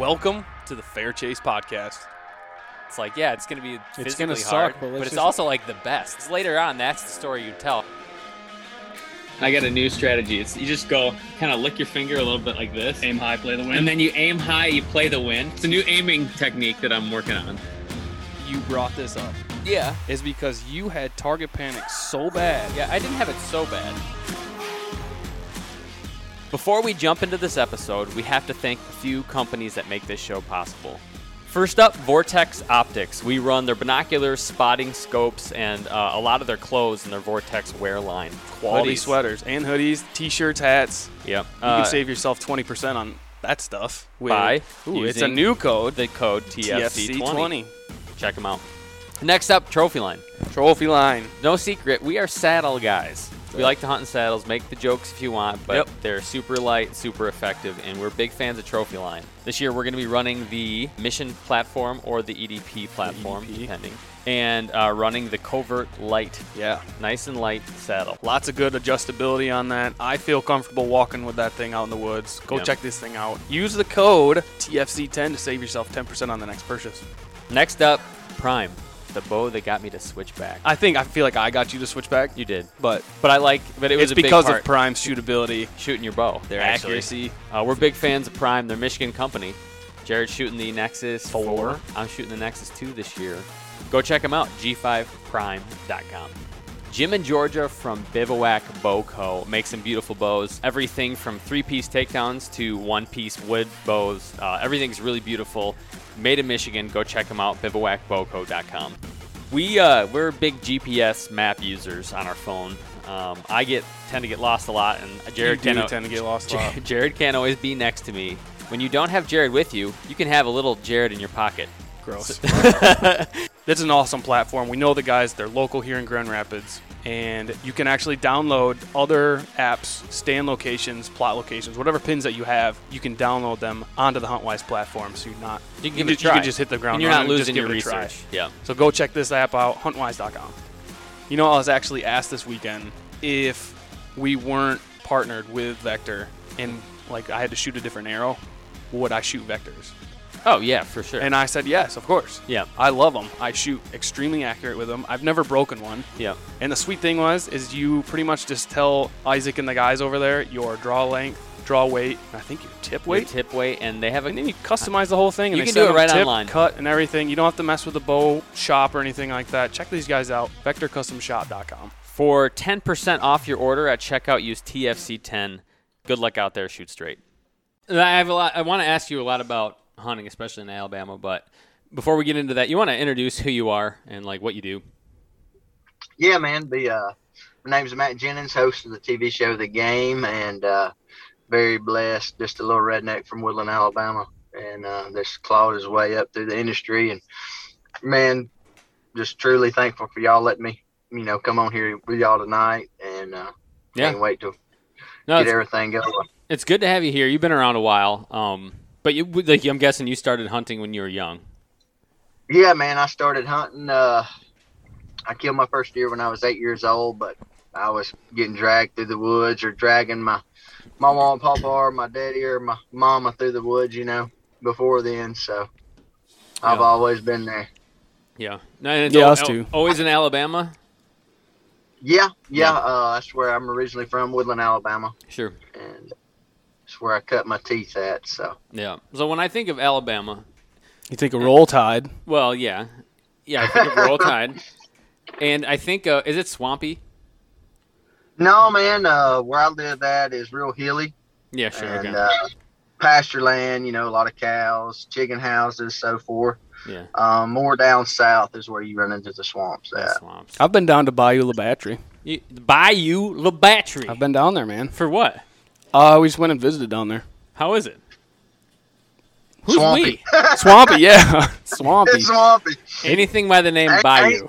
Welcome to the Fair Chase podcast. It's like, yeah, it's going to be physically It's gonna hard, suck, but but, it's just- also like the best. It's later on, that's the story you tell. I got a new strategy. It's you just go kind of lick your finger a little bit like this, Aim high, play the win. and then you aim high, you play the win. It's a new aiming technique that I'm working on. You brought this up Yeah. is because you had target panic so bad. Yeah, I didn't have it so bad. Before we jump into this episode, we have to thank a few companies that make this show possible. First up, Vortex Optics. We run their binoculars, spotting scopes, and uh, a lot of their clothes in their Vortex wear line. Quality Hoodies. sweaters and hoodies, t-shirts, hats. Yep. You Uh, can save yourself 20% on that stuff. With, by Ooh, it's a new code, the code TFC20. TFC20. Check them out. Next up, Trophy Line. Trophy line. No secret, we are saddle guys. We like to hunt in saddles, make the jokes if you want, but Yep. they're super light, super effective, and we're big fans of Trophy Line. This year we're going to be running the Mission platform or the EDP platform, EDP. depending, and uh, running the Covert Light. Yeah. Nice and light saddle. Lots of good adjustability on that. I feel comfortable walking with that thing out in the woods. Go Yeah. check this thing out. Use the code TFC10 to save yourself 10% on the next purchase. Next up, Prime, the bow that got me to switch back. I think I feel like I got you to switch back, You did, but but I like, but it was it's a big because of Prime's shootability, shooting your bow. their accuracy. Uh, we're big fans of Prime. They're Michigan company. Jared's shooting the Nexus 4. I'm shooting the Nexus 2 this year. Go check them out, g5prime.com. Jim and Georgia from Bivouac Bow Co. make some beautiful bows. Everything from three-piece takedowns to one-piece wood bows. Uh, everything's really beautiful. Made in Michigan. Go check them out, bivouacbowco.com. We uh, we're big GPS map users on our phone. Um, I get tend to get lost a lot, and Jared can't- tend to get lost a lot. Jared, Jared can't always be next to me. When you don't have Jared with you, you can have a little Jared in your pocket. Gross. That's an awesome platform. We know the guys, they're local here in Grand Rapids, and you can actually download other apps, stand locations, plot locations, whatever pins that you have, you can download them onto the Huntwise platform so you're not You can you just- you can just hit the ground and you're not losing your it a try. research. Yeah. So go check this app out, huntwise.com. You know, I was actually asked this weekend if we weren't partnered with Vector and like I had to shoot a different arrow, would I shoot Vectors? Oh yeah, for sure. And I said yes, of course. yeah. I love them. I shoot extremely accurate with them. I've never broken one. Yeah. And the sweet thing was, is you pretty much just tell Isaac and the guys over there your draw length, draw weight, and I think your tip Your weight. tip weight, and they have a And then you customize the whole thing. And You they can do it right tip, online. cut, and everything. You don't have to mess with the bow shop or anything like that. Check these guys out. VectorCustomShop.com. for 10% off your order at checkout. Use TFC10. Good luck out there. Shoot straight. I have a lot. I want to ask you a lot about hunting, especially in Alabama. But before we get into that, you want to introduce who you are and like what you do. Yeah, man. The uh, my name's Matt Jennings, host of the TV show The Game, and uh, very blessed. Just a little redneck from Woodland, Alabama, and uh, just clawed his way up through the industry. And man, just truly thankful for y'all letting me, you know, come on here with y'all tonight, and uh, Yeah. can't wait to No, get everything going. it's good to have you here. You've been around a while. Um, but you, like I'm guessing you started hunting when you were young. Yeah, man. I started hunting. Uh, I killed my first deer when I was eight years old, but I was getting dragged through the woods or dragging my my mom and papa or my daddy or my mama through the woods, you know, before then. So I've Yeah. always been there. Yeah. No, and it's Yeah, al- us too. Always in Alabama. Yeah, yeah. Yeah. Uh, that's where I'm originally from, Woodland, Alabama, Sure. and that's where I cut my teeth at. So Yeah. So when I think of Alabama, You think of roll tide? Well, yeah, yeah. I think of Roll Tide, and I think uh, is it swampy? no, man. Uh, where I live at is real hilly. Yeah, sure. and okay. uh, pasture land. You know, a lot of cows, chicken houses, so forth. yeah, Um, more down south is where you run into the swamps. At. swamps. I've been down to Bayou La Batre. You, Bayou La Batre. I've been down there, man. for what? Uh, we just went and visited down there. How is it? Who's Swampy. we? Swampy, yeah. Swampy. It's swampy. Anything by the name Hey, Bayou.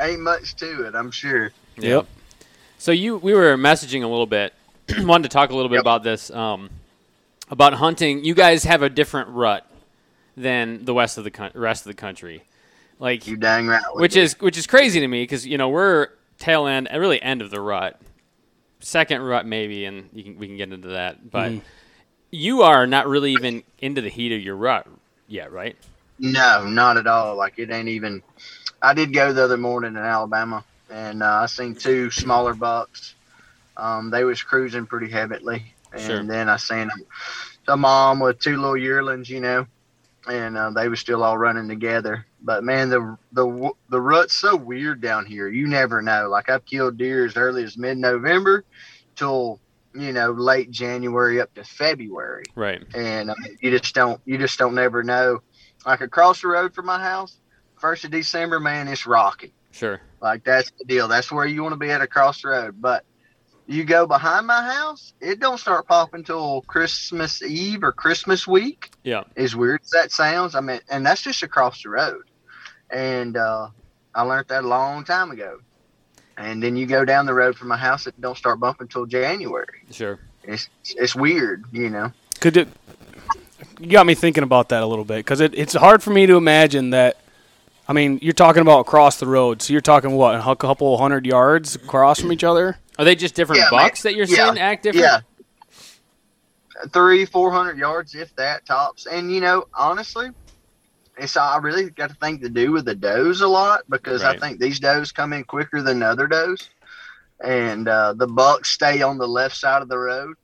Ain't much to it, I'm sure. Yep. So you, we were messaging a little bit. Wanted to talk a little bit Yep. about this. Um, about hunting. You guys have a different rut than the west of the coun- rest of the country. Like You dang right. which do. is which is crazy to me because you know we're tail end, really end of the rut, second rut maybe, and you can, we can get into that. But Mhm. You are not really even into the heat of your rut yet, right? No, not at all. Like it ain't even. I did go the other morning in Alabama, and uh, I seen two smaller bucks. Um, they was cruising pretty heavily, and Sure. then I seen a, a mom with two little yearlings, you know, and uh, they were still all running together. But man, the the the rut's so weird down here. You never know. Like I've killed deer as early as mid November till you know late January up to February Right. and I mean, you just don't you just don't never know. Like across the road from my house, first of December, man, it's rocking. Sure. Like that's the deal. That's where you want to be at across the road. But you go behind my house, it don't start popping till Christmas Eve or Christmas week. Yeah. As weird as that sounds, I mean, and that's just across the road. And uh, I learned that a long time ago. And then you go down the road from my house, it don't start bumping till January. Sure. It's it's weird, you know. Could it? You got me thinking about that a little bit because it, it's hard for me to imagine that. I mean, you're talking about across the road, so you're talking what a couple hundred yards across from each other. Are they just different Yeah, man. bucks that you're Yeah. seeing act different? Yeah. Three, four hundred yards, if that tops. And you know, honestly, it's I really got to think to do with the does a lot because Right. I think these does come in quicker than other does, and uh, the bucks stay on the left side of the road.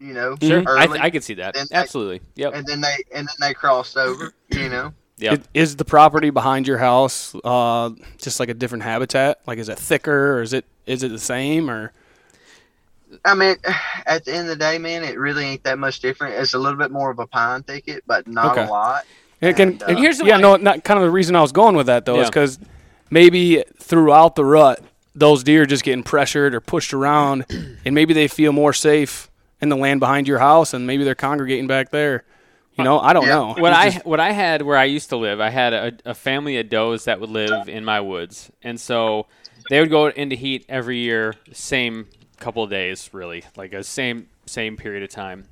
You know, Sure. I, early, I could see that. And they- Absolutely. Yep. and then they and then they cross over. You know, Yep. Is, is the property behind your house uh, just like a different habitat? Like, is it thicker, or is it is it the same, or I mean, at the end of the day, man, it really ain't that much different. It's a little bit more of a pine thicket, but not Okay. a lot. And it can, And, uh, and Here's the yeah, one- no, not kind of the reason I was going with that though is because maybe throughout the rut, those deer are just getting pressured or pushed around, and maybe they feel more safe in the land behind your house, and maybe they're congregating back there. You know, I don't Yeah. know. what It's I what I had where I used to live, I had a, a family of does that would live in my woods, and so they would go into heat every year, same couple of days, really, like a same same period of time.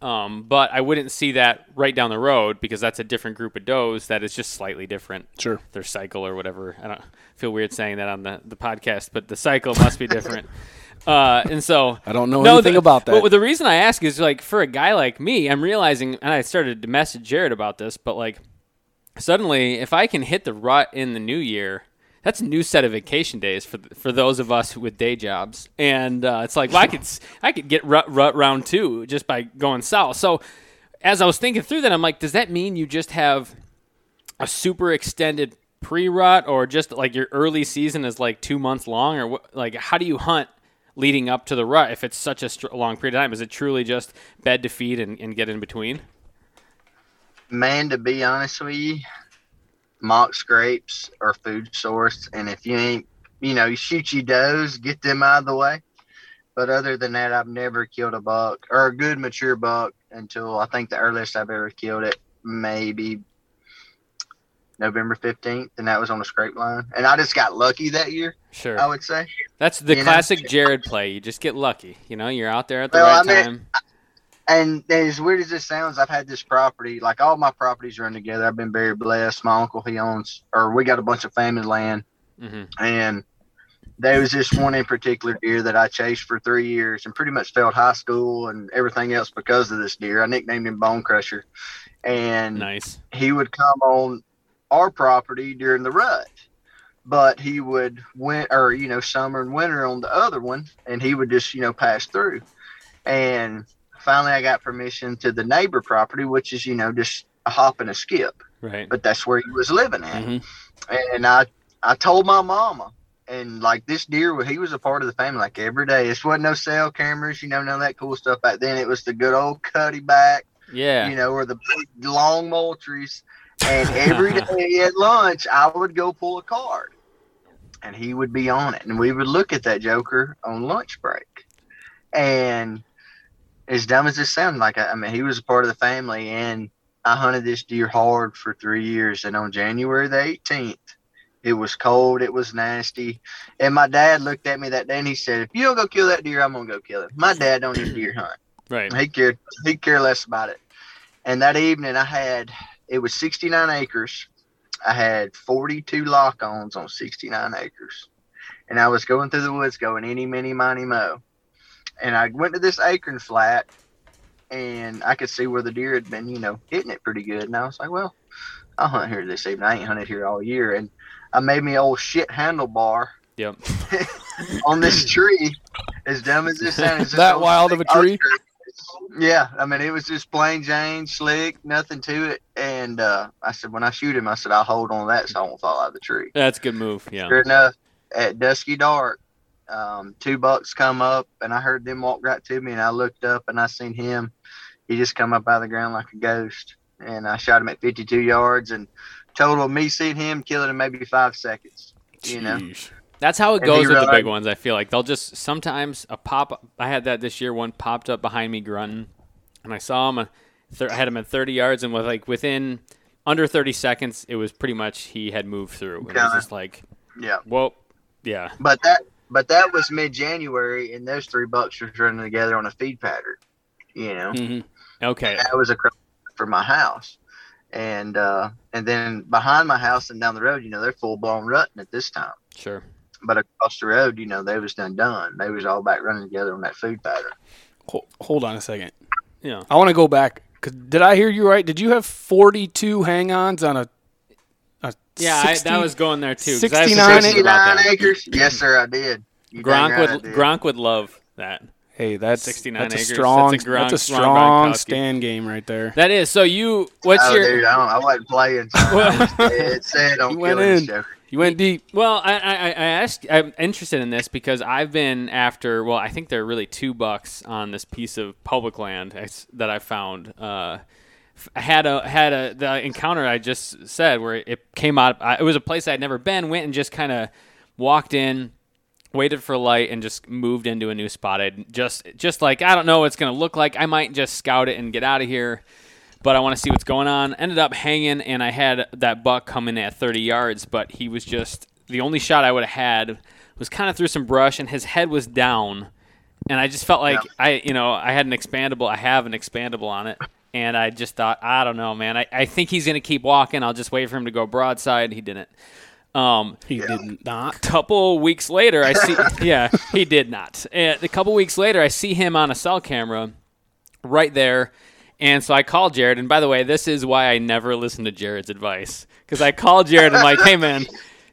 Um, but I wouldn't see that right down the road because that's a different group of does that is just slightly different. Sure. Their cycle or whatever. I don't feel weird saying that on the, the podcast, but the cycle must be different. uh, and so I don't know anything the- about that. But the reason I ask is like for a guy like me, I'm realizing, and I started to message Jared about this, but like suddenly, if I can hit the rut in the new year, that's a new set of vacation days for for those of us with day jobs, and uh, it's like well, I could I could get rut rut round two just by going south. So as I was thinking through that, I'm like, does that mean you just have a super extended pre-rut, or just like your early season is like two months long, or what, like how do you hunt? Leading up to the rut, if it's such a str- long period of time, is it truly just bed to feed and, and get in between? Man, to be honest with you, mock scrapes are food source, and if you ain't, you know, you shoot your does, get them out of the way. But other than that, I've never killed a buck or a good mature buck until I think the earliest I've ever killed it, maybe November fifteenth, and that was on a scrape line. And I just got lucky that year, Sure. I would say. That's the You know? classic Jared play. You just get lucky. You know, you're out there at the Well, right I mean- time. And as weird as this sounds, I've had this property, like all my properties run together. I've been very blessed. My uncle, he owns, or we got a bunch of family land, hmm and there was this one in particular deer that I chased for three years and pretty much failed high school and everything else because of this deer. I nicknamed him Bone Crusher, and Nice. he would come on our property during the rut, but he would win or you know summer and winter on the other one, and he would just you know pass through. And finally, I got permission to the neighbor property, which is you know just a hop and a skip, Right. but that's where he was living at. Mhm. And I I told my mama. And like this deer, he was a part of the family like every day. This wasn't no cell cameras, you know, none of that cool stuff back then. It was the good old Cuddeback, Yeah. you know, or the big long moultries. And every day at lunch, I would go pull a card, and he would be on it, and we would look at that joker on lunch break. And as dumb as this sounds, like I, I mean, he was a part of the family, and I hunted this deer hard for three years. And on January the 18th, it was cold, it was nasty, and my dad looked at me that day and he said, "If you don't go kill that deer, I'm gonna go kill it." My dad don't even deer hunt. right. He cared. He cared less about it. And that evening, I had it was 69 acres. I had 42 lock-ons on 69 acres, and I was going through the woods, going any, mini, miny, mo. And I went to this acorn flat, and I could see where the deer had been, you know, hitting it pretty good. And I was like, well, I'll hunt here this evening. I ain't hunted here all year, and I made me old shit handlebar Yep. on this tree. As dumb as this sounds, That wild of a tree? Yeah, I mean it was just plain Jane, slick, nothing to it. And uh, I said, when I shoot him, I said I'll hold on to that so I won't fall out of the tree. That's a good move. Yeah. Sure enough, at dusky dark, um, two bucks come up, and I heard them walk right to me, and I looked up and I seen him. He just come up out of the ground like a ghost, and I shot him at 52 yards, and total of me seeing him killing him maybe five seconds. You know, That's how it And goes with the big ones. I feel like they'll just sometimes a pop. I had that this year. One popped up behind me grunting, and I saw him. uh, I had him at 30 yards, and was like within under 30 seconds, it was pretty much he had moved through. It was just like, yeah. well, yeah, But that but that was mid January, and those three bucks was running together on a feed pattern. You know, hmm okay, that was across from my house, and uh, and then behind my house and down the road, you know, they're full blown rutting at this time. sure. But across the road, you know, they was done done. They was all back running together on that food pattern. Hold, hold on a second. Yeah, I want to go back. Cause did I hear you right? Did you have 42 hang-ons on a, a yeah, I, that was going there too. I have some 69 questions Sixty about nine that. acres. Yes, sir, I did. You Gronk right I would did. Gronk would love that. Hey, that's 69 that's a strong That's a Gronk- that's a strong Gronkowski. stand game right there. That is. So you, what's Oh, your? dude, I, don't, I wasn't playing. So I was dead You went killing in. this joker. You went deep. Well, I, I, I asked. I'm interested in this because I've been after. Well, I think there are really two bucks on this piece of public land that I found. Uh, f- I had a had a the encounter I just said where it came out. I, it was a place I'd never been. Went and just kind of walked in, waited for light, and just moved into a new spot. I just just like I don't know what it's gonna look like. I might just scout it and get out of here but I want to see what's going on. Ended up hanging, and I had that buck coming at 30 yards, but he was just the only shot I would have had was kind of through some brush, and his head was down, and I just felt like I, you know, I had an expandable. I have an expandable on it, and I just thought, I don't know, man. I, I think he's gonna keep walking. I'll just wait for him to go broadside. He didn't. Um, He did not. A couple weeks later, I see. yeah, he did not. And a couple weeks later, I see him on a cell camera, right there. And so I called Jared. And by the way, this is why I never listen to Jared's advice because I called Jared. and I'm like, hey man,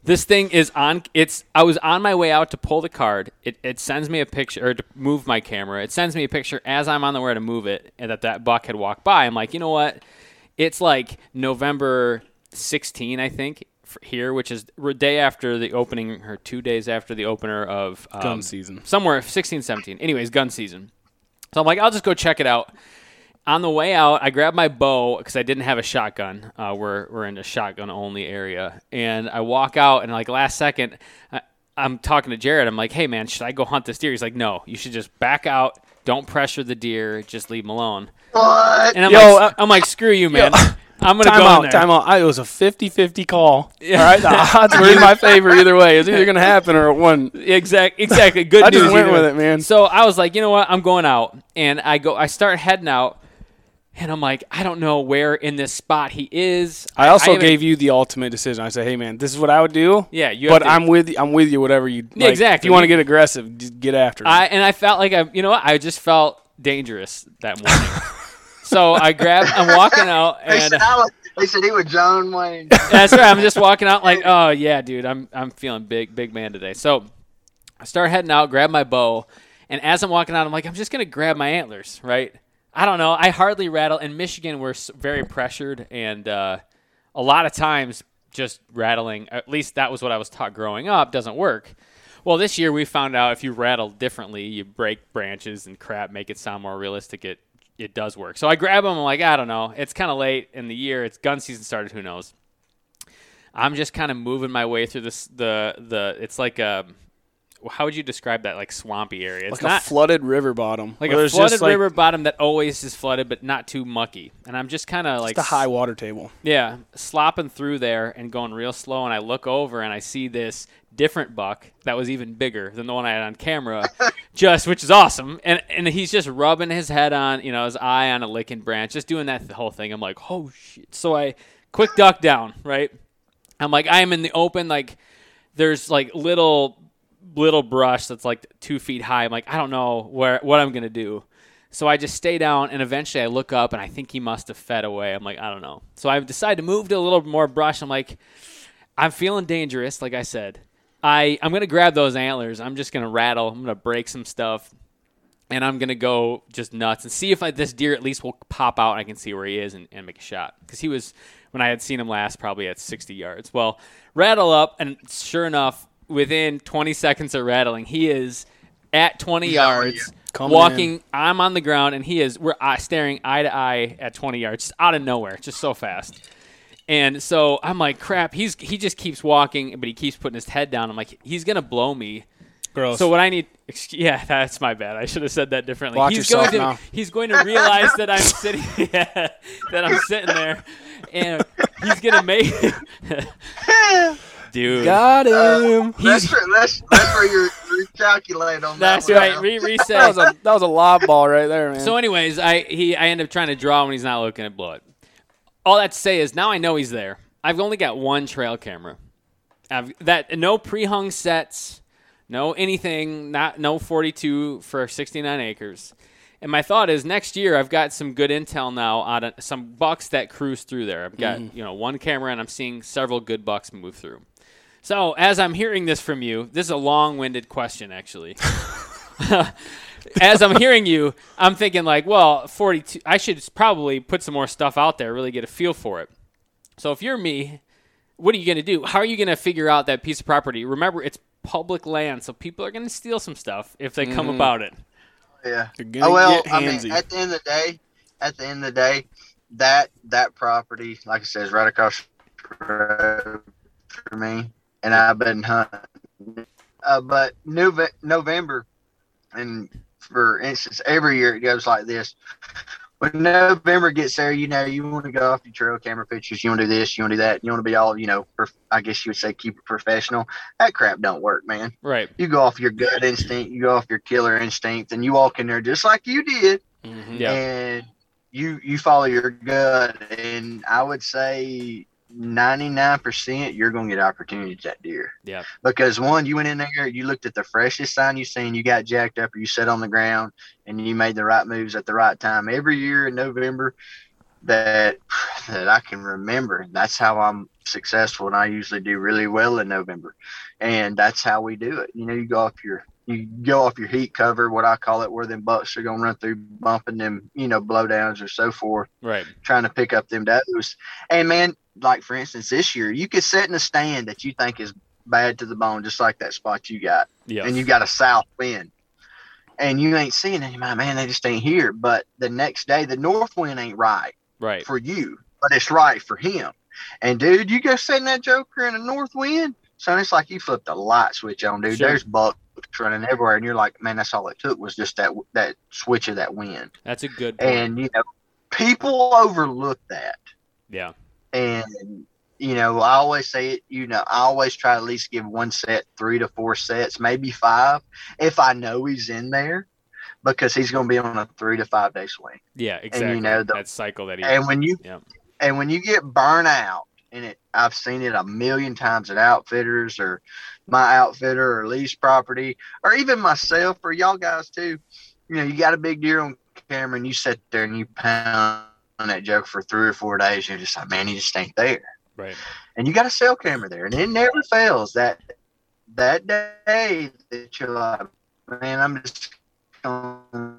this thing is on. It's. I was on my way out to pull the card. It, it sends me a picture or to move my camera. It sends me a picture as I'm on the way to move it, and that that buck had walked by. I'm like, you know what? It's like November 16, I think, here, which is day after the opening, or two days after the opener of um, Gun season. somewhere 16, 17. Anyways, gun season. So I'm like, I'll just go check it out. On the way out, I grabbed my bow because I didn't have a shotgun. Uh, we're we're in a shotgun only area, and I walk out, and like last second, I, I'm talking to Jared. I'm like, "Hey man, should I go hunt this deer?" He's like, "No, you should just back out. Don't pressure the deer. Just leave him alone." What? And I'm Yo, like, I'm like, "Screw you, man. I'm gonna Time go in out, there." time out. I, it was a 50-50 call. Yeah. All right, the odds were in my favor either way. It was either going to happen or it wasn't. Exact, exactly. Good I news. just went with way. it, man. So I was like, you know what? I'm going out, and I go. I start heading out, and I'm like, I don't know where in this spot he is. I also haven't- gave you the ultimate decision. I said, "Hey, man, this is what I would do." Yeah, you. But to- I'm with you. I'm with you. Whatever you. Yeah, like, exactly. If you want to get aggressive, just get after it. I and I felt like I, you know what? I just felt dangerous that morning. so I grabbed. I'm walking out, They and said, they said he was John Wayne. That's right. I'm just walking out like, oh yeah, dude, I'm I'm feeling big, big man today. So I start heading out, grab my bow, and as I'm walking out, I'm like, I'm just gonna grab my antlers, right? I don't know. I hardly rattle. In Michigan, we're very pressured, and uh, a lot of times just rattling. At least that was what I was taught growing up. Doesn't work. Well, this year we found out if you rattle differently, you break branches and crap, make it sound more realistic. It it does work. So I grab them. I'm like, I don't know. It's kind of late in the year. It's gun season started. Who knows? I'm just kind of moving my way through this. The the it's like a how would you describe that? Like swampy area. It's like not a flooded river bottom. like where a flooded just, like, river bottom that always is flooded, but not too mucky. And I'm just kind of like Just a high water table. yeah, slopping through there and going real slow. And I look over and I see this different buck that was even bigger than the one I had on camera, just which is awesome. And and he's just rubbing his head on, you know, his eye on a licking branch, just doing that whole thing. I'm like, oh shit. So I quick duck down, right? I'm like, I am in the open, like there's like little little brush that's like two feet high. I'm like, I don't know where what I'm gonna do. So I just stay down, and eventually I look up, and I think he must have fed away. I'm like, I don't know. So I decide to move to a little more brush. I'm like, I'm feeling dangerous, like I said. I I'm gonna grab those antlers. I'm just gonna rattle. I'm gonna break some stuff, and I'm gonna go just nuts and see if I, this deer at least will pop out. and I can see where he is and, and make a shot because he was when I had seen him last probably at 60 yards. Well, rattle up, and sure enough, within 20 seconds of rattling, he is at 20 He's yards. you. Coming walking, I'm on the ground, and he is. We're uh, staring eye to eye at 20 yards, just out of nowhere, just so fast. And so I'm like, crap. He's he just keeps walking, but he keeps putting his head down. I'm like, he's gonna blow me. Gross. So what I need, ex- yeah, that's my bad. I should have said that differently. Watch he's yourself going to now. he's going to realize that I'm sitting yeah, that I'm sitting there, and he's gonna make dude. Got uh, him. That's He's, where, that's, that's where you're recalculating on that's that. one, right. huh? Re- that reset. was a that was a lob ball right there, man. So, anyways, I he I end up trying to draw when he's not looking at blow it. All that to say is now I know he's there. I've only got one trail camera. I've that no pre-hung sets, no anything, not no 42 for 69 acres. And my thought is next year I've got some good intel now on some bucks that cruise through there. I've got mm-hmm. you know one camera and I'm seeing several good bucks move through. So as I'm hearing this from you, this is a long-winded question actually. as I'm hearing you, I'm thinking like, well, 42. I should probably put some more stuff out there, really get a feel for it. So if you're me, what are you going to do? How are you going to figure out that piece of property? Remember, it's public land, so people are going to steal some stuff if they come about it. Oh, yeah. Oh well, I mean, at the end of the day, at the end of the day, that that property, like I said, is right across the road for me, and I've been hunting. Uh, but Nove- November, and for instance, every year it goes like this. When November gets there, you know, you want to go off your trail camera pictures. You want to do this, you want to do that. You want to be all, you know, prof- I guess you would say keep it professional. That crap don't work, man Right. you go off your gut instinct, you go off your killer instinct, and you walk in there just like you did, Mhm. Yeah. and you you follow your gut. And I would say ninety nine percent you're gonna get opportunities at deer. Yeah. Because one, you went in there, you looked at the freshest sign you seen, you got jacked up, or you sat on the ground, and you made the right moves at the right time. Every year in November, that that I can remember. That's how I'm successful, and I usually do really well in November, and that's how we do it. You know, you go off your you go off your heat cover, what I call it, where them bucks are gonna run through, bumping them, you know, blowdowns or so forth, Right. trying to pick up them does. And man, like for instance, this year you could sit in a stand that you think is bad to the bone, just like that spot you got Yeah. and you got a south wind and you ain't seeing anybody, man, they just ain't here. But the next day, the north wind ain't right right. for you, but it's right for him. And dude, you go setting that joker in a north wind, son, it's like you flipped a light switch on, dude. Sure. There's bucks running everywhere, and you're like, man, that's all it took was just that that switch of that wind. That's a good point. And you know, people overlook that. yeah. And you know, I always say it. You know, I always try to at least give one set three to four sets, maybe five, if I know he's in there, because he's going to be on a three to five day swing. Yeah. Exactly. know, the- that cycle that he. And when you Yeah. and when you get burnout, and it, I've seen it a million times at outfitters or my outfitter or lease property or even myself or y'all guys too. You know, you got a big deer on camera and you sit there and you pound that joke for three or four days. You're just like, man, he just ain't there. right. and you got a cell camera there, and it never fails. That that day that you're like, man, I'm just gonna,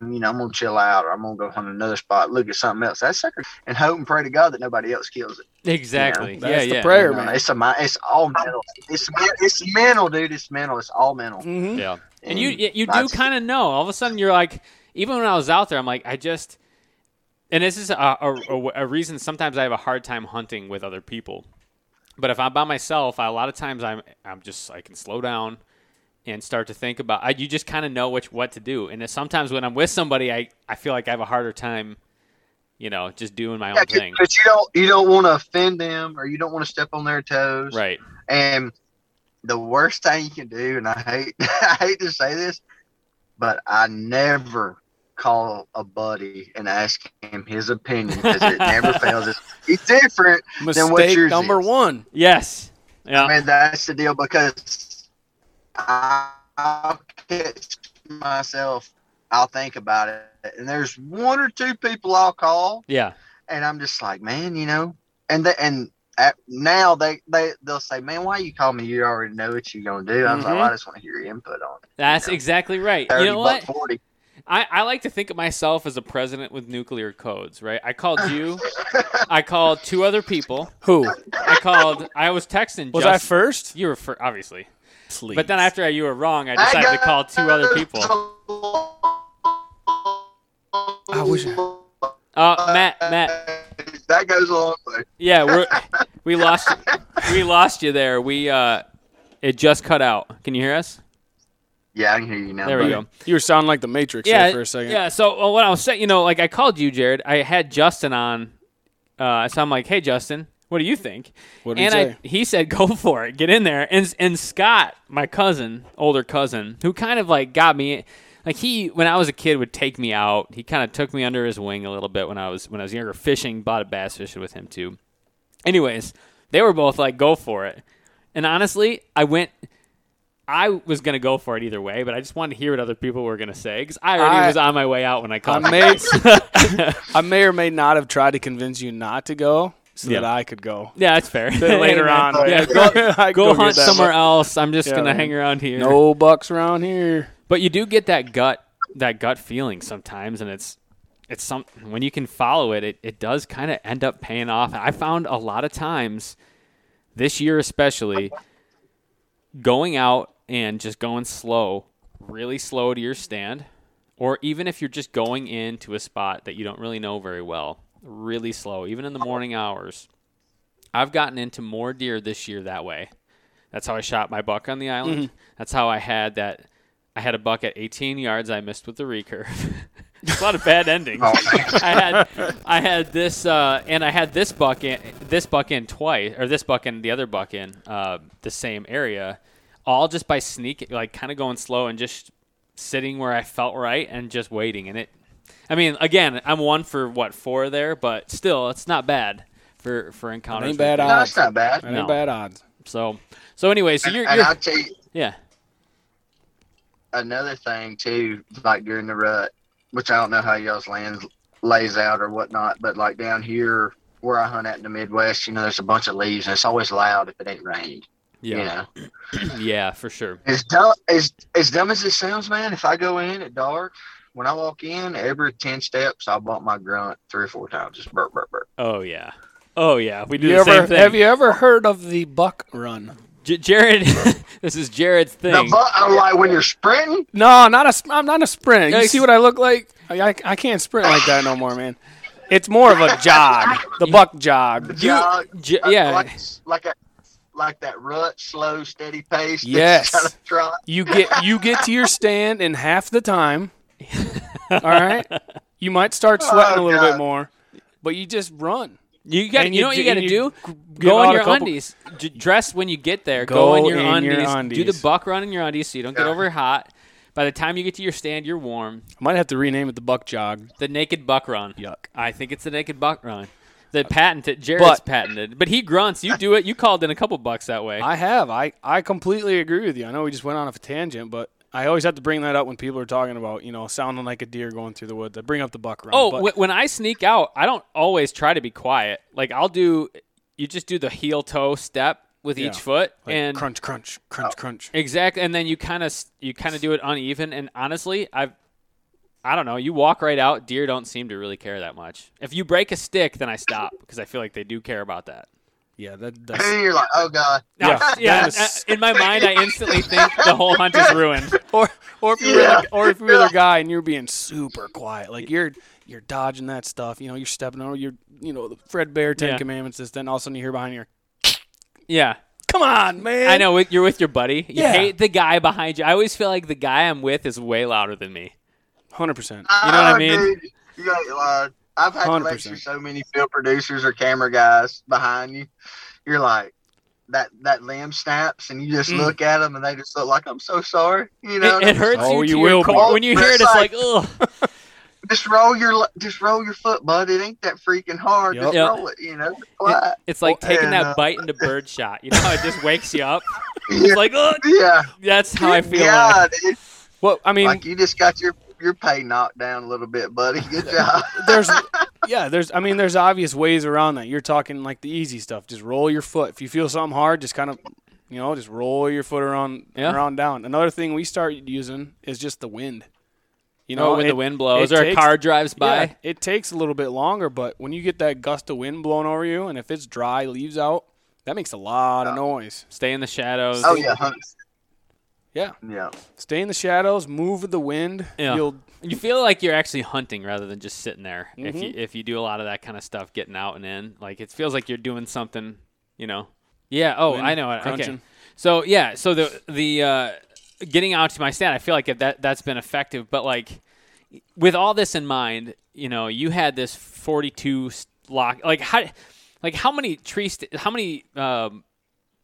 you know, I'm gonna chill out, or I'm gonna go hunt another spot, look at something else. That's sucker, and hope and pray to God that nobody else kills it. Exactly. That's yeah. the yeah. prayer, You know, man. It's a mi- it's all mental. It's it's mental, dude. It's mental. It's all mental. Mhm. Yeah. And you you, you do kind of know. All of a sudden, you're like, even when I was out there, I'm like, I just, and this is a, a, a, a reason. Sometimes I have a hard time hunting with other people, but if I'm by myself, I, a lot of times I'm I'm just I can slow down and start to think about. I, you just kind of know which what to do. And sometimes when I'm with somebody, I I feel like I have a harder time, you know, just doing my Yeah, own thing. but you don't you don't want to offend them, or you don't want to step on their toes. Right. And the worst thing you can do, and I hate I hate to say this, but I never call a buddy and ask him his opinion because it never fails. It's, different. Then what's Mistake yours number is? one. Yes. Yeah. I mean, that's the deal because I- I'll catch myself, I'll think about it, and there's one or two people I'll call, Yeah. and I'm just like, man, you know, and the, and at, now they they they'll say, man, why you call me? You already know what you're gonna do. I was like, well, mm-hmm. I just want to hear your input on it. That's Yeah. exactly right. You know what? forty. I, I like to think of myself as a president with nuclear codes, right? I called you. I called two other people. Who I called. I was texting. was I first? You were first, obviously. Please. But then after you were wrong, I decided to call two other people. I wish Uh, Matt, Matt. That goes a long way. Yeah, we're, we lost. We lost you there. We uh, it just cut out. Can you hear us? Yeah, I can hear you now. There we go. you were sounding like the Matrix yeah, there for a second. Yeah. So well, what I was saying, you know, like I called you, Jared. I had Justin on. Uh, so I'm like, hey, Justin, what do you think? What did he and say? I, he said, go for it, get in there. And and Scott, my cousin, older cousin, who kind of like got me. Like he, when I was a kid, would take me out. He kind of took me under his wing a little bit when I was when I was younger, fishing. Bought a bass fishing with him too. Anyways, they were both like, go for it. And honestly, I went. I was gonna go for it either way, but I just wanted to hear what other people were gonna say because I already I- was on my way out when I I called. may, I may or may not have tried to convince you not to go so Yeah. that I could go. yeah, that's fair. Later on, yeah, right? go, go hunt somewhere else. I'm just Yeah, gonna hang around here. No bucks around here. But you do get that gut that gut feeling sometimes and it's it's some when you can follow it, it, it does kind of end up paying off. I found a lot of times this year especially going out and just going slow, really slow to your stand, or even if you're just going into a spot that you don't really know very well, really slow, even in the morning hours. I've gotten into more deer this year that way. That's how I shot my buck on the island. That's how I had that. I had a buck at 18 yards. I missed with the recurve. A lot of bad endings. Oh. I had I had this uh, and I had this buck in this buck in twice or this buck in the other buck in uh, the same area, all just by sneaking like kind of going slow and just sitting where I felt right and just waiting and it. I mean, again, I'm one for what four there, but still, it's not bad for for encounters. ain't bad deer. No, it's not bad. That No. ain't bad odds. So so anyway, so And, you're, and you're I'll tell you yeah another thing too, like during the rut, which I don't know how y'all's land lays out or whatnot, but like down here where I hunt at in the Midwest, you know, there's a bunch of leaves and it's always loud if it ain't rained. Yeah You know, yeah for sure. as dumb as as dumb as it sounds, man. If I go in at dark, when I walk in, every ten steps, I'll bump my grunt three or four times, just burp, burp, burp. Oh yeah, oh yeah. We do You the ever, same thing. have you ever heard of the buck run? J- Jared, this is Jared's The thing. bu- I'm like when you're sprinting, No, not a. sp- I'm not a sprint. You see what I look like? I, I, I can't sprint like that no more, man. It's more of a jog. The buck jog. The jog, J- uh, yeah. like like a like that rut, slow, steady pace. you Yes. gotta trot. You get you get to your stand in half the time. All right. You might start oh, sweating Oh, a little God. bit more, but you just run. You got. And You, know what you got to do? Go in your couple- undies. J- dress when you get there. Go, Go in your in undies. your Do the buck run in your undies so you don't get over hot. By the time you get to your stand, you're warm. I might have to rename it the buck jog. The naked buck run. Yuck. I think it's the naked buck run. The patented. Jared's But- patented, but he grunts. You do it. You called in a couple bucks that way. I have. I, I completely agree with you. I know we just went on a tangent, but I always have to bring that up when people are talking about, you know, sounding like a deer going through the woods. I bring up the buck run. Oh, when I sneak out, I don't always try to be quiet. Like I'll do, you just do the heel toe step with Yeah. each foot, like and crunch, crunch, crunch, oh. crunch. exactly, and then you kind of you kind of do it uneven. And honestly, I've I don't know. You walk right out. Deer don't seem to really care that much. If you break a stick, then I stop because I feel like they do care about that. Yeah, that And that's then you're like, oh god. Yeah, yeah. that is- uh, In my mind, I instantly think the whole hunt is ruined. or or if you were Yeah. the, or if you were the guy and you're being super quiet, like you're you're dodging that stuff. You know, you're stepping over your you know the Fred Bear Ten Yeah. Commandments. This then all of a sudden you hear behind you, Yeah, come on, man. I know. You're with your buddy. You Yeah. hate the guy behind you. I always feel like the guy I'm with is way louder than me. Hundred percent. You know what I Oh, mean? dude, you got uh, I've had to 100%. lecture so many film producers or camera guys behind you. You're like that that limb snaps, and you just Mm. look at them, and they just look like I'm so sorry. You know, It, it hurts Oh, you. you will your be. core. When you hear it, it's like, It's ugh. just roll your just roll your foot, bud. It ain't that freaking hard. Yep. Just Yep. roll it. You know, quiet. It's like taking and, that uh, bite into bird shot. You know, it just wakes you up. yeah, It's like, ugh. yeah, That's how I feel. Yeah, like. dude. Well, I mean, like you just got your your pay knocked down a little bit, buddy. Good job. there's yeah, there's I mean, there's obvious ways around that. You're talking like the easy stuff. Just roll your foot. If you feel something hard, just kind of you know, just roll your foot around Yeah. around down. Another thing we start using is just the wind. You You know, oh, know, when it- the wind blows it or a car drives by. Yeah, it takes a little bit longer, but when you get that gust of wind blowing over you, and if it's dry, leaves out, that makes a lot of noise. Stay in the shadows. oh yeah, hun- Yeah, yeah. stay in the shadows, move with the wind. Yeah. You'll You feel like you're actually hunting rather than just sitting there. If Mhm. you if you do a lot of that kind of stuff, getting out and in, like it feels like you're doing something. You know. Yeah. Oh, Wind I know it. Okay. So yeah. So the the uh, getting out to my stand, I feel like that that's been effective. But like with all this in mind, you know, you had this 42 lock. Like how like how many tree st- how many um,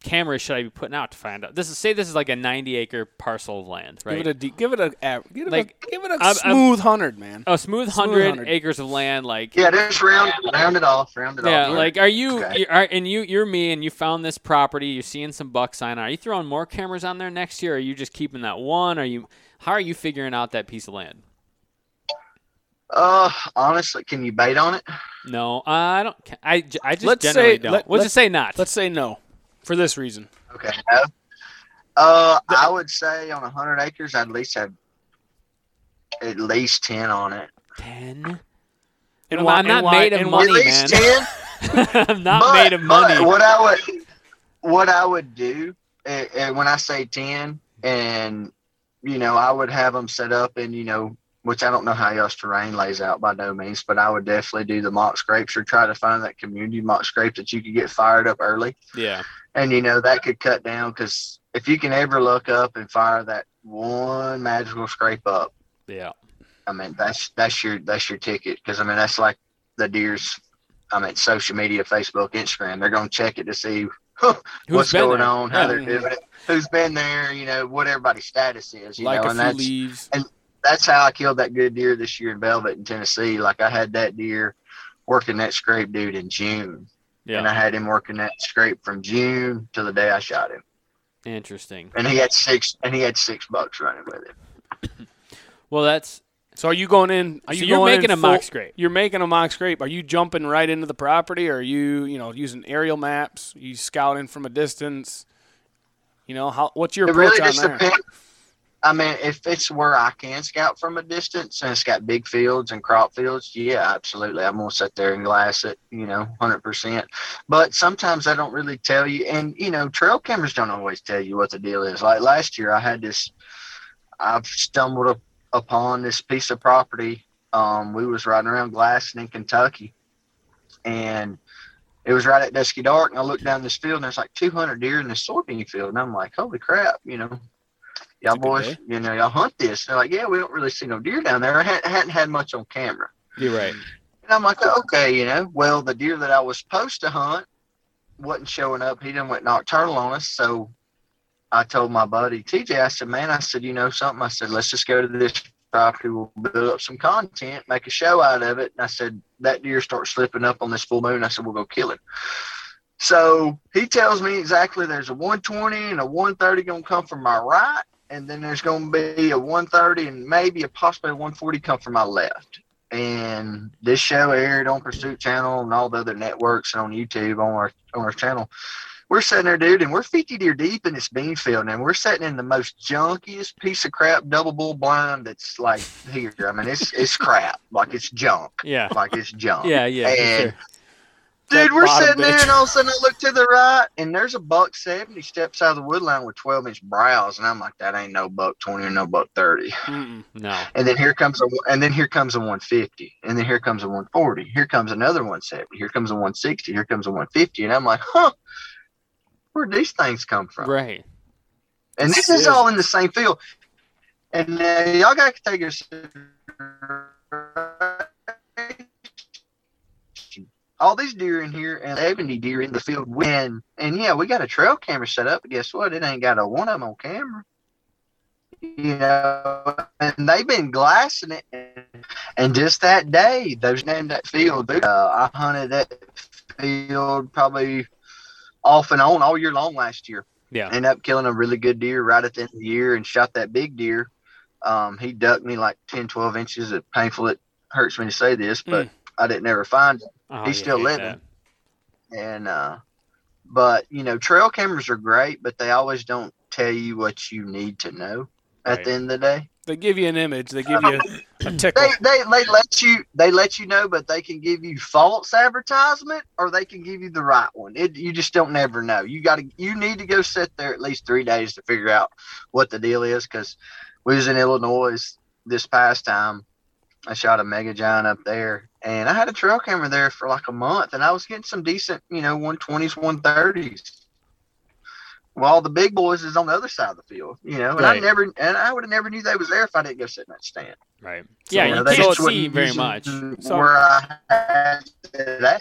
cameras should I be putting out to find out? This is say this is like a 90 acre parcel of land, right? give it a de- give it a av- give it Like, a, give it a I'm- I'm- smooth hundred, man. a smooth, Smooth 100, 100. acres of land like Yeah, just round round it off, round it yeah, off. like are you, Okay. are, and you you're me and you found this property, you're seeing some buck sign. Are you throwing more cameras on there next year? Or are you just keeping that one? Are you how are you figuring out that piece of land? Uh, honestly, can you bait on it? No, I don't. I, I, j- I just Let's generally say- don't. let- we'll let's- just say not. Let's say no, for this reason. Okay. No. Uh, I would say on hundred acres, I'd at least have at least ten on it. ten. And Well, why- I'm not why- made of money, at least man. ten. I'm not but, made of money. What I would, what I would do, and, and when I say ten, and you know, I would have them set up, and you know, which I don't know how y'all's terrain lays out by no means, but I would definitely do the mock scrapes or try to find that community mock scrape that you could get fired up early, yeah, and you know that could cut down because if you can ever look up and fire that one magical scrape up. yeah, I mean, that's that's your that's your ticket because I mean that's like the deer's. I mean, social media, Facebook, Instagram. They're gonna check it to see Who's what's going there? on, how Yeah. they're doing it, who's been there, you know, what everybody's status is, you like know, and that's leaves. that's how I killed that good deer this year in Velvet in Tennessee. Like I had that deer working that scrape dude in June, and I had him working that scrape from June to the day I shot him, interesting. and he had six and he had six bucks running with him. Well, that's So are you going in? Are so you you're making a full- mock scrape. You're making a mock scrape. Are you jumping right into the property, or are you, you know, using aerial maps? you scouting from a distance? You know, how? What's your It approach really on just there? depends. I mean, if it's where I can scout from a distance and it's got big fields and crop fields, yeah, absolutely. I'm gonna sit there and glass it, you know, hundred percent. But sometimes I don't really tell you, and you know, trail cameras don't always tell you what the deal is. Like last year, I had this. I've stumbled up upon this piece of property. Um, we was riding around glassing in Kentucky, and it was right at dusky dark. And I looked down this field, and there's like 200 deer in this soybean field, and I'm like, holy crap, you know, y'all boys, you know, y'all hunt this. They're like, yeah, we don't really see no deer down there. I hadn't, hadn't had much on camera. You're right. And I'm like, okay, you know, well, the deer that I was supposed to hunt wasn't showing up. He done went nocturnal on us. So I told my buddy TJ, I said, man, I said, you know something? I said, let's just go to this property. We'll build up some content, make a show out of it. And I said, that deer starts slipping up on this full moon. I said, we'll go kill it. So he tells me exactly there's a 120 and a 130 going to come from my right. And then there's going to be a 130 and maybe a possibly a 140 come from my left and this show aired on Pursuit Channel and all the other networks and on YouTube on our on our channel. We're sitting there, dude, and we're 50 deer deep in this bean field, and we're sitting in the most junkiest piece of crap double bull blind that's like here. I mean, it's it's crap, like it's junk, Yeah, like it's junk. yeah, yeah. And sure. Dude, we're sitting there, and all of a sudden I look to the right, and there's a buck 70 steps out of the wood line with 12 inch brows, and I'm like, that ain't no buck 20 or no buck 30. Mm-mm. No. And then here comes a and then here comes a 150, and then here comes a 140. Here comes another 170. Here comes a 160. Here comes a 150, and I'm like, huh, where'd these things come from? Right. And this is all in the same field. And uh, y'all got to take a all these deer in here and 70 deer in the field when and yeah we got a trail camera set up but guess what it ain't got a one of them on camera you know and they've been glassing it and just that day those in that field uh, i hunted that field probably off and on all year long last year Yeah. ended up killing a really good deer right at the end of the year and shot that big deer Um, he ducked me like 10, 12 inches. It painful. It hurts me to say this, but I didn't ever find him. Oh, He's you still hate living. And uh, but you know, trail cameras are great, but they always don't tell you what you need to know at Right. the end of the day. They give you an image. They give you a, a tickle. They, they they let you they let you know, but they can give you false advertisement or they can give you the right one. It you just don't never know. You got to you need to go sit there at least three days to figure out what the deal is. Because we was in Illinois this past time. I shot a mega giant up there, and I had a trail camera there for like a month, and I was getting some decent, you know, one twenties, one thirties. While the big boys is on the other side of the field, you know, and I never, and I would have never knew they was there if I didn't go sit in that stand. Right. So, yeah, you know, you can't see very much. So- where I had it out.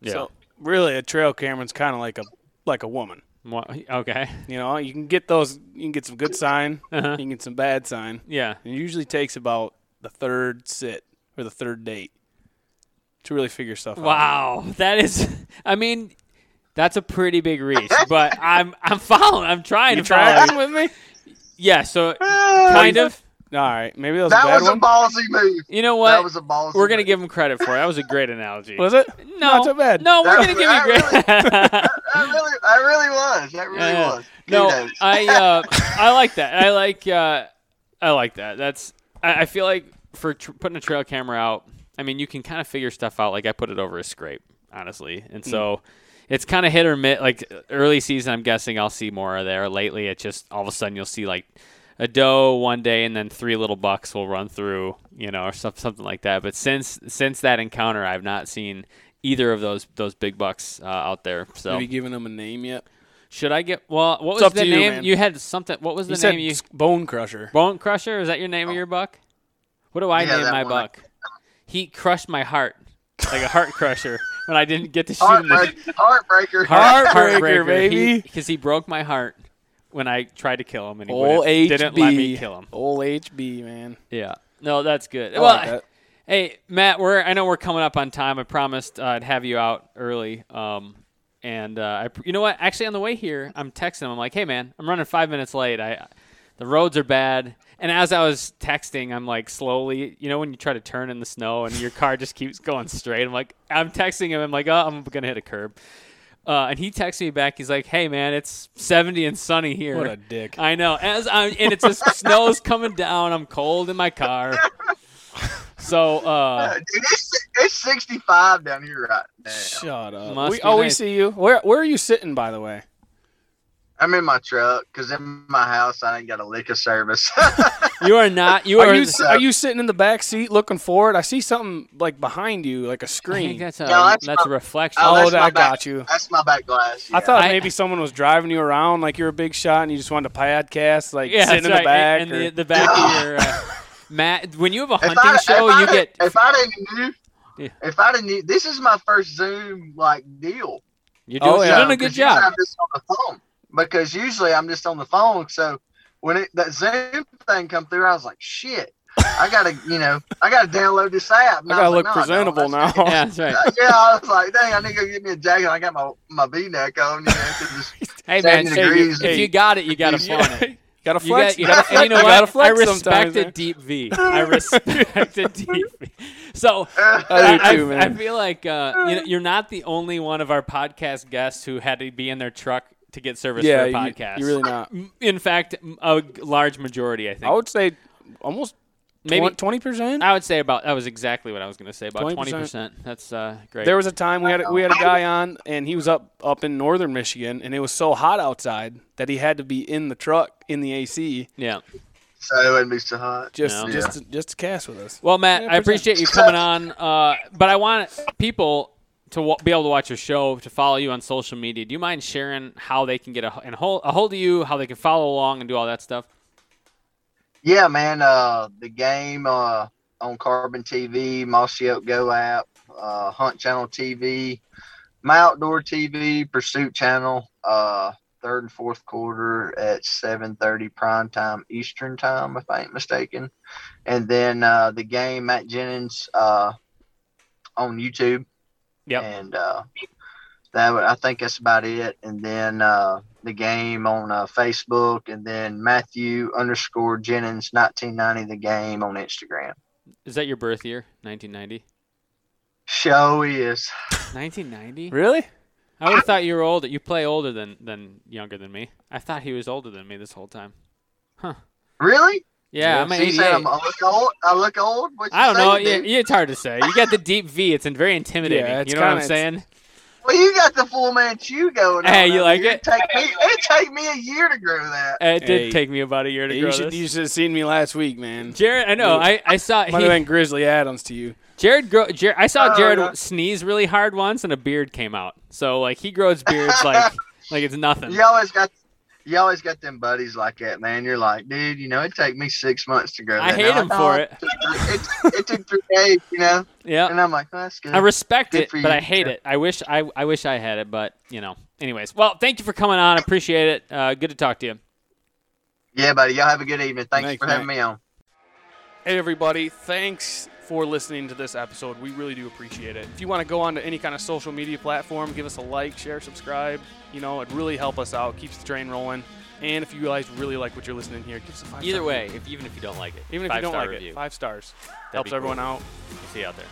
Yeah. So really, a trail camera's kind of like a like a woman. Wha- okay. You know, you can get those. You can get some good sign. Uh-huh. You can get some bad sign. Yeah. It usually takes about the third sit or the third date to really figure stuff out. Wow, that is. I mean, that's a pretty big reach, but I'm I'm following. I'm trying You to follow. tracking with me? Yeah. So kind of. All right, maybe that was That a bad one. That was a one. ballsy move. You know what? That was a ballsy. We're gonna move. give him credit for it. That was a great analogy. was it? no, Not so bad. No, we're That- gonna give you that great. That really, that really was. That really Yeah. was. no, I uh, I like that. I like uh, I like that. That's I, I feel like for tr- putting a trail camera out. I mean, you can kind of figure stuff out. Like I put it over a scrape, honestly, and so. It's kind of hit or miss. Like early season, I'm guessing I'll see more of there. Lately, it just all of a sudden you'll see like a doe one day, and then three little bucks will run through, you know, or some, something like that. But since since that encounter, I've not seen either of those those big bucks uh, out there. So Have you given them a name yet? should I get? Well, what was up the to you, name? man. You had something. What was the You name? You Bone Crusher. Bone Crusher. Is that your name of your buck? What do I Yeah, name my one I- buck? He crushed my heart like a heart crusher when I didn't get to shoot him. The, Heartbreak, heartbreaker. Heartbreaker, baby. Because he broke my heart when I tried to kill him, and he Old wouldn't- didn't let me kill him. Old HB, man. Yeah. No, that's good. I well, like that. hey Matt, we're I know we're coming up on time. I promised uh, I'd have you out early. Um, and uh, I, you know what? Actually, on the way here, I'm texting him. I'm like, "Hey, man, I'm running five minutes late. I, the roads are bad." And as I was texting, I'm like slowly, you know, when you try to turn in the snow and your car just keeps going straight. I'm like, I'm texting him. I'm like, oh, I'm gonna hit a curb. Uh, and he texts me back. He's like, "Hey, man, it's 70 and sunny here." What a dick. I know. As I'm, and it's just snow's coming down. I'm cold in my car. So, uh, Dude, it's, it's 65 down here right now. Shut up. Must we, be oh, we nice. see you. Where Where are you sitting, by the way? I'm in my truck because in my house I ain't got a lick of service. you are not. You Are are. you the- Are you sitting in the back seat looking forward? I see something like behind you, like a I think screen. that's a No, that's that's a reflection. Oh, Oh, that, I back. got you. That's my back glass. I thought I- maybe someone was driving you around like you're a big shot and you just wanted to podcast, like yeah, sitting that's in the right. back. And or- the, the back of your uh, Matt. When you have a hunting I, show, if I you get If I didn't knew, Yeah. if I didn't knew, this is my first Zoom like deal. you're doing, Oh, you're doing a good 'cause usually job. I'm just on the phone because usually I'm just on the phone. So when it, that Zoom thing come through, I was like, shit. I gotta, you know, I gotta download this app. And I gotta was look like, no, presentable That's- now. Yeah, that's right. yeah, I was like, dang, I need to go get me a jacket. I got my my V neck on, you know, 'cause it's Hey man, 70 hey, degrees. if you got it, you got to Yeah. flaunt it. gotta You flex. got, you got, and you know you what? gotta flex I respect a deep V. I respect a deep V. So I I, too, I feel like uh, you know, you're not the only one of our podcast guests who had to be in their truck to get service yeah, for a you, podcast. you really not. In fact, a large majority, I think. I would say almost Maybe twenty percent. I would say about that was exactly what I was going to say about 20%. That's uh, great. There was a time we had we had a guy on, and he was up up in northern Michigan, and it was so hot outside that he had to be in the truck in the AC yeah. so it wouldn't be so hot. just No. just to, just to cast with us. Well, Matt, Yeah, I appreciate you coming on, uh, but I want people to w- be able to watch your show, to follow you on social media. Do you mind sharing how they can get a, and hold, a hold of you, how they can follow along and do all that stuff? Yeah, man. Uh, the game uh, on Carbon TV, Mossy Oak Go app, uh, Hunt Channel TV, my Outdoor TV, Pursuit Channel. Uh, third and fourth quarter at 7:30 prime time Eastern time, if I ain't mistaken. And then uh, the game Matt Jennings uh, on YouTube. Yep. And uh, that I think that's about it. And then uh, the game on uh, Facebook, and then Matthew underscore Jennings 1990 the game on Instagram. Is that your birth year? 1990. Show is 1990. Really? I would have thought you were older. You play older than than younger than me. I thought he was older than me this whole time. Huh? Really. Yeah, I'm So you saying 88. I'm, I look old? I look old? What I don't know. saying, Yeah, it's hard to say. You got the deep V. It's very intimidating. Yeah, it's you know what I'm saying? Well, you got the full man chew going on. Hey, you like here. it? Take me, it take me a year to grow that. Uh, It did Hey, take me about a year to you grow should this. you should have seen me last week, man. Jared, I know. I, I saw Might have been Grizzly Adams to you. Jared grow. Jared, I saw Oh, Jared yeah. sneeze really hard once, and a beard came out. So like he grows beards like like it's nothing. You always got, you always got them buddies like that, man. You're like, dude, you know, it take me six months to grow That. I hate They're him like, for "Oh, it." It, it, it took three days, you know. Yeah. And I'm like, oh, that's good. I respect Good it, for but I hate Jared. it. I wish I I wish I had it, but you know. Anyways, well, thank you for coming on. Appreciate it. Uh, good to talk to you. yeah, buddy. Y'all have a good evening. Thanks, Thanks, for having me on. Hey, everybody. Thanks for listening to this episode. We really do appreciate it. If you want to go on to any kind of social media platform, give us a like, share, subscribe. You know, it'd really help us out, keeps the train rolling. And if you guys really like what you're listening here, give us a five Either way, if even if you don't like it, Even if you don't like review. it, five stars. That'd Helps everyone cool. out. We'll see you out there.